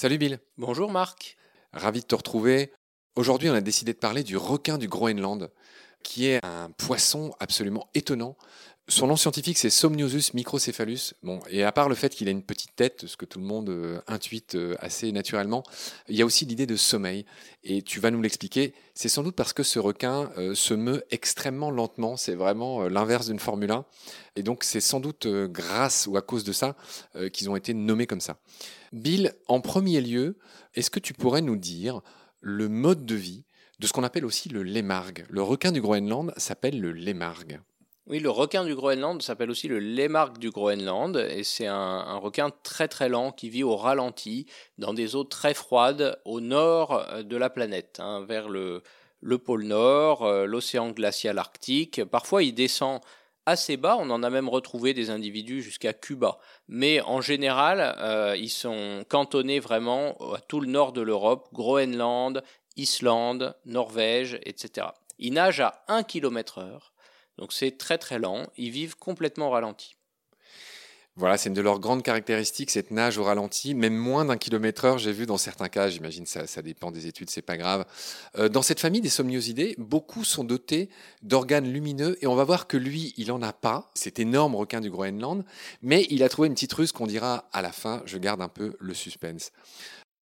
Salut Bill. Bonjour Marc. Ravi de te retrouver. Aujourd'hui, on a décidé de parler du requin du Groenland, qui est un poisson absolument étonnant. Son nom scientifique, c'est Somniosus microcephalus. Et à part le fait qu'il a une petite tête, ce que tout le monde euh, intuite euh, assez naturellement, il y a aussi l'idée de sommeil. Et tu vas nous l'expliquer. C'est sans doute parce que ce requin euh, se meut extrêmement lentement. C'est vraiment l'inverse d'une Formule 1. Et donc, c'est sans doute grâce ou à cause de ça qu'ils ont été nommés comme ça. Bill, en premier lieu, est-ce que tu pourrais nous dire le mode de vie de ce qu'on appelle aussi le lémargue? Le requin du Groenland s'appelle le lémargue. Oui, le requin du Groenland s'appelle aussi le lémargue du Groenland et c'est un, requin très très lent qui vit au ralenti dans des eaux très froides au nord euh, de la planète, hein, vers le, le pôle Nord, euh, l'océan glacial arctique. Parfois, il descend assez bas, on en a même retrouvé des individus jusqu'à Cuba. Mais en général, euh, ils sont cantonnés vraiment à tout le nord de l'Europe, Groenland, Islande, Norvège, etc. Ils nagent à 1 km heure donc c'est très très lent, ils vivent complètement au ralenti. Voilà, c'est une de leurs grandes caractéristiques, cette nage au ralenti, même moins d'un kilomètre heure, j'ai vu dans certains cas, j'imagine ça, ça dépend des études, c'est pas grave. Euh, dans cette famille des somniosidés, beaucoup sont dotés d'organes lumineux et on va voir que lui, il en a pas, cet énorme requin du Groenland, mais il a trouvé une petite ruse qu'on dira à la fin, je garde un peu le suspense.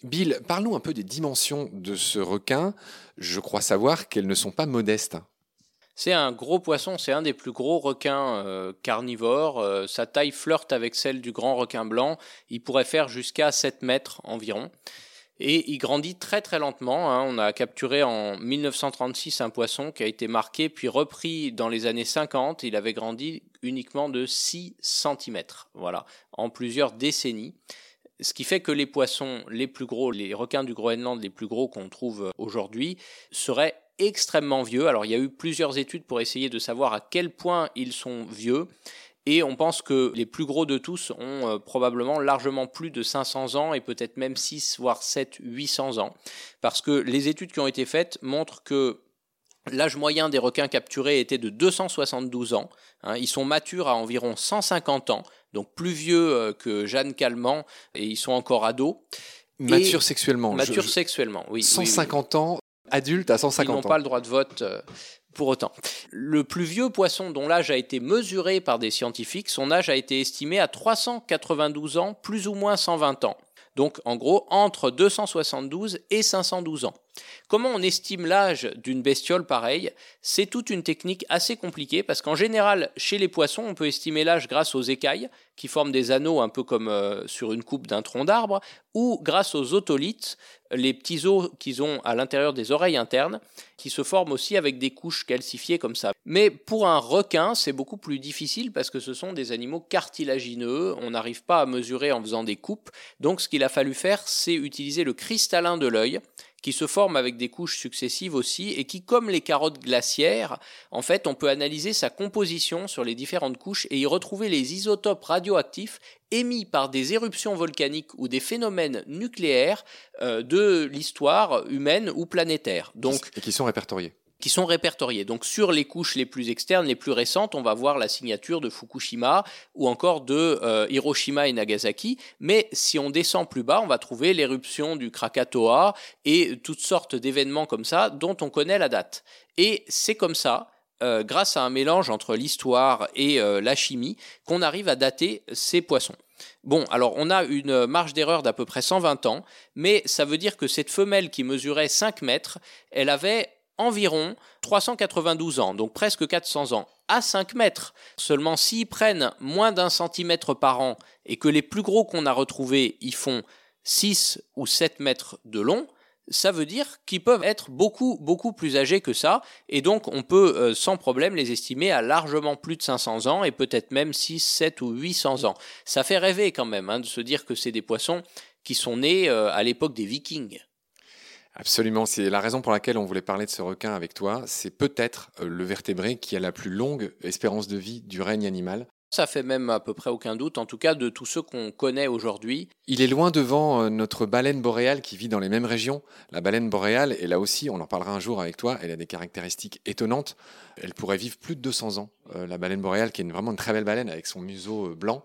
Bill, parlons un peu des dimensions de ce requin. Je crois savoir qu'elles ne sont pas modestes. C'est un gros poisson, c'est un des plus gros requins euh, carnivores. Euh, sa taille flirte avec celle du grand requin blanc. Il pourrait faire jusqu'à 7 mètres environ. Et il grandit très très lentement. Hein. On a capturé en 1936 un poisson qui a été marqué puis repris dans les années 50. Il avait grandi uniquement de 6 cm, voilà, en plusieurs décennies. Ce qui fait que les poissons les plus gros, les requins du Groenland les plus gros qu'on trouve aujourd'hui, seraient extrêmement vieux. Alors il y a eu plusieurs études pour essayer de savoir à quel point ils sont vieux. Et on pense que les plus gros de tous ont euh, probablement largement plus de 500 ans et peut-être même 6, voire 7, 800 ans. Parce que les études qui ont été faites montrent que l'âge moyen des requins capturés était de 272 ans. Hein. ils sont matures à environ 150 ans, donc plus vieux euh, que Jeanne Calment, et ils sont encore ados. Mature sexuellement. Mature sexuellement, oui. 150 ans, adulte à 150 ans. Ils n'ont pas le droit de vote euh, pour autant. Le plus vieux poisson dont l'âge a été mesuré par des scientifiques, son âge a été estimé à 392 ans, plus ou moins 120 ans. Donc en gros entre 272 et 512 ans. Comment on estime l'âge d'une bestiole pareille? C'est toute une technique assez compliquée parce qu'en général, chez les poissons, on peut estimer l'âge grâce aux écailles qui forment des anneaux un peu comme euh, sur une coupe d'un tronc d'arbre ou grâce aux otolithes, les petits os qu'ils ont à l'intérieur des oreilles internes qui se forment aussi avec des couches calcifiées comme ça. Mais pour un requin, c'est beaucoup plus difficile parce que ce sont des animaux cartilagineux, on n'arrive pas à mesurer en faisant des coupes. Donc ce qu'il a fallu faire, c'est utiliser le cristallin de l'œil qui se forme avec des couches successives aussi et qui, comme les carottes glaciaires, en fait, on peut analyser sa composition sur les différentes couches et y retrouver les isotopes radioactifs émis par des éruptions volcaniques ou des phénomènes nucléaires euh, de l'histoire humaine ou planétaire. Donc, et qui sont répertoriés qui sont répertoriés. Donc sur les couches les plus externes, les plus récentes, on va voir la signature de Fukushima ou encore de euh, Hiroshima et Nagasaki. Mais si on descend plus bas, on va trouver l'éruption du Krakatoa et toutes sortes d'événements comme ça dont on connaît la date. Et c'est comme ça, euh, grâce à un mélange entre l'histoire et euh, la chimie, qu'on arrive à dater ces poissons. Bon, alors on a une marge d'erreur d'à peu près 120 ans, mais ça veut dire que cette femelle qui mesurait 5 mètres, elle avait environ 392 ans, donc presque 400 ans, à 5 mètres. Seulement s'ils prennent moins d'un centimètre par an et que les plus gros qu'on a retrouvés y font 6 ou 7 mètres de long, ça veut dire qu'ils peuvent être beaucoup, beaucoup plus âgés que ça, et donc on peut euh, sans problème les estimer à largement plus de 500 ans, et peut-être même 6, 7 ou 800 ans. Ça fait rêver quand même hein, de se dire que c'est des poissons qui sont nés euh, à l'époque des vikings. Absolument, c'est la raison pour laquelle on voulait parler de ce requin avec toi. C'est peut-être euh, le vertébré qui a la plus longue espérance de vie du règne animal. Ça fait même à peu près aucun doute, en tout cas de tous ceux qu'on connaît aujourd'hui. Il est loin devant euh, notre baleine boréale qui vit dans les mêmes régions. La baleine boréale, et là aussi, on en parlera un jour avec toi, elle a des caractéristiques étonnantes. Elle pourrait vivre plus de 200 ans. Euh, la baleine boréale, qui est vraiment une très belle baleine avec son museau blanc.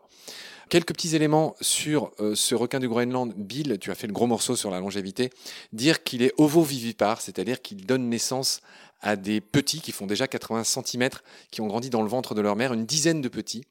Quelques petits éléments sur ce requin du Groenland. Bill, tu as fait le gros morceau sur la longévité. Dire qu'il est ovovivipare, c'est-à-dire qu'il donne naissance à des petits qui font déjà 80 cm, qui ont grandi dans le ventre de leur mère, une dizaine de petits.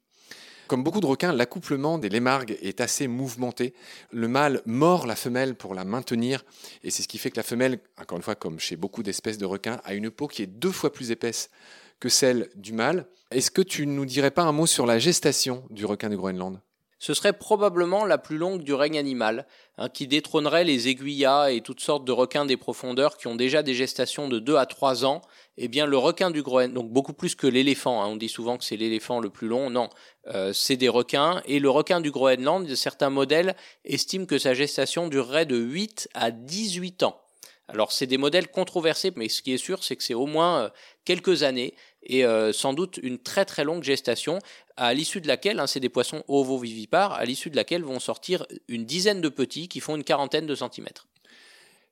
Comme beaucoup de requins, l'accouplement des lémargues est assez mouvementé. Le mâle mord la femelle pour la maintenir, et c'est ce qui fait que la femelle, encore une fois, comme chez beaucoup d'espèces de requins, a une peau qui est deux fois plus épaisse que celle du mâle. Est-ce que tu nous dirais pas un mot sur la gestation du requin du Groenland? Ce serait probablement la plus longue du règne animal, hein, qui détrônerait les aiguillas et toutes sortes de requins des profondeurs qui ont déjà des gestations de 2 à 3 ans. Eh bien, le requin du Groenland, donc beaucoup plus que l'éléphant, hein, on dit souvent que c'est l'éléphant le plus long, non, euh, c'est des requins, et le requin du Groenland, certains modèles estiment que sa gestation durerait de 8 à 18 ans. Alors c'est des modèles controversés, mais ce qui est sûr, c'est que c'est au moins euh, quelques années et euh, sans doute une très très longue gestation, à l'issue de laquelle, hein, c'est des poissons ovovivipares, à l'issue de laquelle vont sortir une dizaine de petits qui font une quarantaine de centimètres.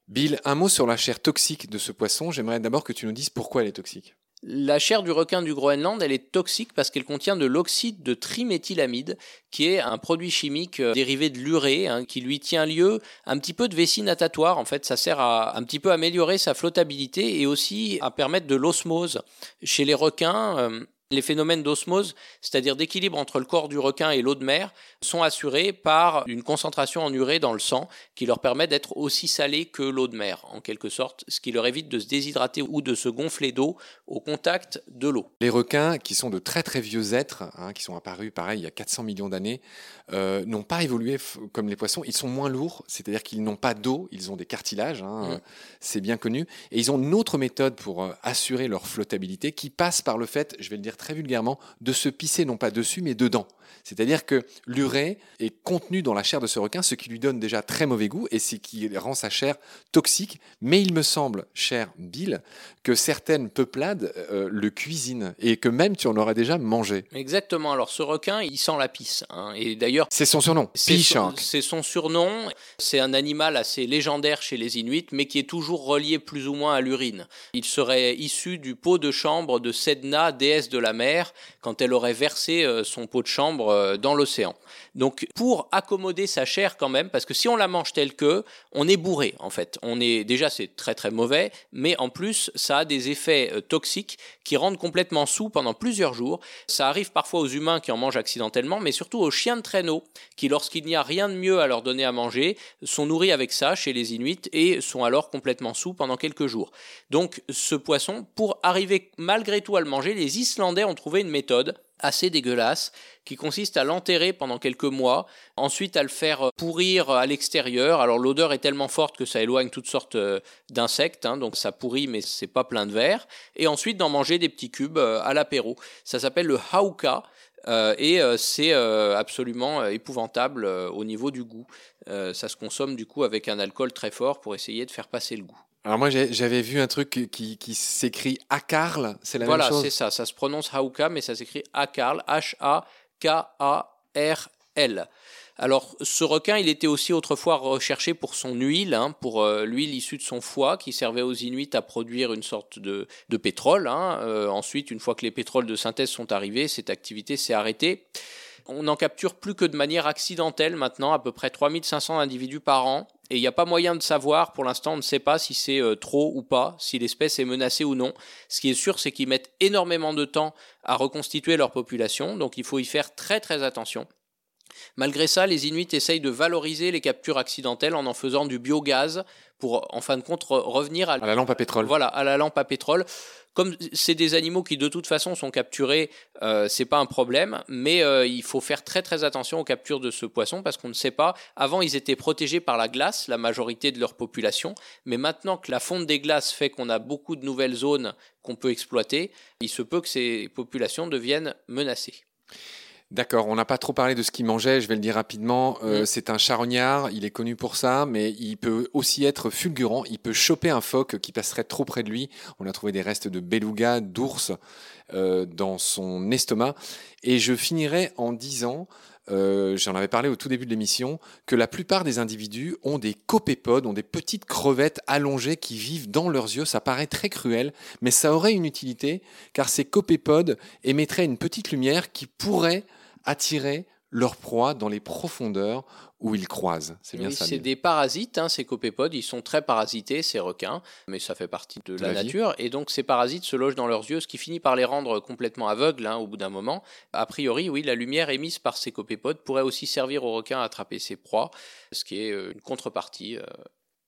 Bill, un mot sur la chair toxique de ce poisson. J'aimerais d'abord que tu nous dises pourquoi elle est toxique. La chair du requin du Groenland, elle est toxique parce qu'elle contient de l'oxyde de triméthylamide, qui est un produit chimique euh, dérivé de l'urée, hein, qui lui tient lieu un petit peu de vessie natatoire. En fait, ça sert à un petit peu améliorer sa flottabilité et aussi à permettre de l'osmose. Chez les requins, euh, les phénomènes d'osmose, c'est-à-dire d'équilibre entre le corps du requin et l'eau de mer, sont assurés par une concentration en urée dans le sang qui leur permet d'être aussi salés que l'eau de mer, en quelque sorte, ce qui leur évite de se déshydrater ou de se gonfler d'eau au contact de l'eau. Les requins, qui sont de très très vieux êtres, hein, qui sont apparus pareil il y a 400 millions d'années, euh, n'ont pas évolué comme les poissons. Ils sont moins lourds, c'est-à-dire qu'ils n'ont pas d'eau, ils ont des cartilages, hein, mmh. euh, c'est bien connu. Et ils ont une autre méthode pour euh, assurer leur flottabilité qui passe par le fait, je vais le dire très vulgairement, de se pisser non pas dessus mais dedans. C'est-à-dire que l'urée est contenue dans la chair de ce requin, ce qui lui donne déjà très mauvais goût et ce qui rend sa chair toxique. Mais il me semble, cher Bill, que certaines peuplades euh, le cuisinent et que même tu en aurais déjà mangé. Exactement. Alors ce requin, il sent la pisse. Hein. Et d'ailleurs, c'est son surnom. C'est son, surnom. C'est un animal assez légendaire chez les Inuits, mais qui est toujours relié plus ou moins à l'urine. Il serait issu du pot de chambre de Sedna, déesse de la mer, quand elle aurait versé euh, son pot de chambre euh, dans l'océan. Donc pour accommoder sa chair quand même, parce que si on la mange telle que, on est bourré en fait. On est déjà c'est très très mauvais, mais en plus ça a des effets euh, toxiques qui rendent complètement sous pendant plusieurs jours. Ça arrive parfois aux humains qui en mangent accidentellement, mais surtout aux chiens de traîneau qui lorsqu'il n'y a rien de mieux à leur donner à manger sont nourris avec ça chez les Inuits et sont alors complètement sous pendant quelques jours. Donc ce poisson, pour arriver malgré tout à le manger, les Islandais ont trouvé une méthode assez dégueulasse qui consiste à l'enterrer pendant quelques mois, ensuite à le faire euh, pourrir à l'extérieur. Alors l'odeur est tellement forte que ça éloigne toutes sortes euh, d'insectes, hein, donc ça pourrit mais c'est pas plein de verre. Et ensuite d'en manger des petits cubes euh, à l'apéro. Ça s'appelle le hauka. et c'est absolument épouvantable au niveau du goût. ça se consomme du coup avec un alcool très fort pour essayer de faire passer le goût. Alors moi j'avais vu un truc qui, qui s'écrit Akarl, c'est la même chose. Voilà, c'est ça, ça se prononce Hauka, mais ça s'écrit Akarl, H-A-K-A-R-L. Alors ce requin, il était aussi autrefois recherché pour son huile, hein, pour euh, l'huile issue de son foie, qui servait aux Inuits à produire une sorte de, de pétrole. Hein. Euh, ensuite, une fois que les pétroles de synthèse sont arrivés, cette activité s'est arrêtée. On n'en capture plus que de manière accidentelle maintenant, à peu près 3500 individus par an. Et il n'y a pas moyen de savoir, pour l'instant, on ne sait pas si c'est euh, trop ou pas, si l'espèce est menacée ou non. Ce qui est sûr, c'est qu'ils mettent énormément de temps à reconstituer leur population, donc il faut y faire très très attention. Malgré ça, les Inuits essayent de valoriser les captures accidentelles en en faisant du biogaz pour, en fin de compte, revenir à, la lampe à pétrole. Voilà, à la lampe à pétrole. Comme c'est des animaux qui de toute façon sont capturés, euh, c'est pas un problème, mais euh, il faut faire très très attention aux captures de ce poisson parce qu'on ne sait pas. Avant, ils étaient protégés par la glace, la majorité de leur population, mais maintenant que la fonte des glaces fait qu'on a beaucoup de nouvelles zones qu'on peut exploiter, il se peut que ces populations deviennent menacées. D'accord, on n'a pas trop parlé de ce qu'il mangeait, je vais le dire rapidement. Euh, Mm. C'est un charognard, il est connu pour ça, mais il peut aussi être fulgurant. Il peut choper un phoque qui passerait trop près de lui. On a trouvé des restes de beluga, d'ours euh, dans son estomac. Et je finirai en disant, euh, j'en avais parlé au tout début de l'émission, que la plupart des individus ont des copépodes, ont des petites crevettes allongées qui vivent dans leurs yeux. Ça paraît très cruel, mais ça aurait une utilité, car ces copépodes émettraient une petite lumière qui pourrait attirer leur proie dans les profondeurs où ils croisent. C'est bien Oui, ça. c'est des parasites, hein, ces copépodes. Ils sont très parasités, ces requins, mais ça fait partie de, De la, nature. Et donc, ces parasites se logent dans leurs yeux, ce qui finit par les rendre complètement aveugles hein, au bout d'un moment. A priori, oui, la lumière émise par ces copépodes pourrait aussi servir aux requins à attraper ses proies, ce qui est euh, une contrepartie euh,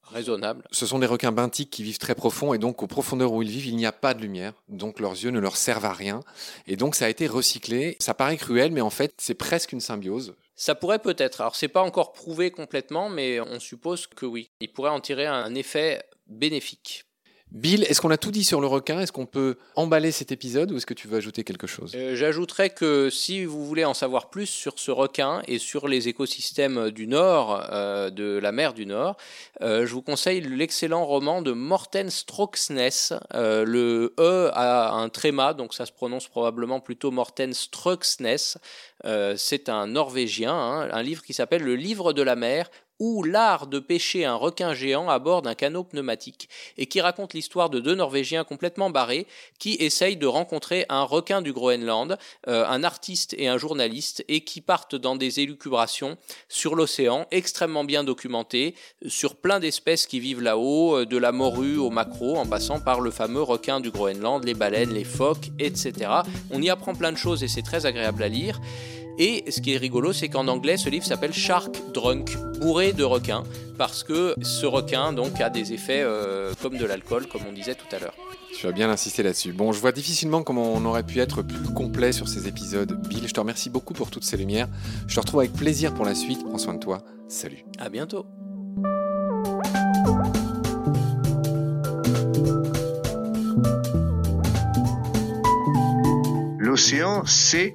raisonnable. Ce sont des requins benthiques qui vivent très profond et donc aux profondeurs où ils vivent, il n'y a pas de lumière. Donc leurs yeux ne leur servent à rien. Et donc ça a été recyclé. Ça paraît cruel, mais en fait, c'est presque une symbiose. Ça pourrait peut-être. Alors, c'est pas encore prouvé complètement, mais on suppose que oui. Il pourrait en tirer un effet bénéfique. Bill, est-ce qu'on a tout dit sur le requin? Est-ce qu'on peut emballer cet épisode ou est-ce que tu veux ajouter quelque chose? Euh, J'ajouterais que si vous voulez en savoir plus sur ce requin et sur les écosystèmes du nord, euh, de la mer du Nord, euh, je vous conseille l'excellent roman de Morten Stroksnes. Le E a un tréma, donc ça se prononce probablement plutôt Morten Stroksnes. C'est un Norvégien, hein, un livre qui s'appelle Le Livre de la mer ou l'art de pêcher un requin géant à bord d'un canot pneumatique, et qui raconte l'histoire de deux Norvégiens complètement barrés qui essayent de rencontrer un requin du Groenland, euh, un artiste et un journaliste, et qui partent dans des élucubrations sur l'océan, extrêmement bien documentées, sur plein d'espèces qui vivent là-haut, euh, de la morue au maquereau, en passant par le fameux requin du Groenland, les baleines, les phoques, etc. On y apprend plein de choses et c'est très agréable à lire. Et ce qui est rigolo, c'est qu'en anglais, ce livre s'appelle Shark Drunk, bourré de requin, parce que ce requin donc a des effets euh, comme de l'alcool, comme on disait tout à l'heure. Tu as bien insisté là-dessus. Bon, je vois difficilement comment on aurait pu être plus complet sur ces épisodes. Bill, je te remercie beaucoup pour toutes ces lumières. Je te retrouve avec plaisir pour la suite. Prends soin de toi. Salut. À bientôt. L'océan, c'est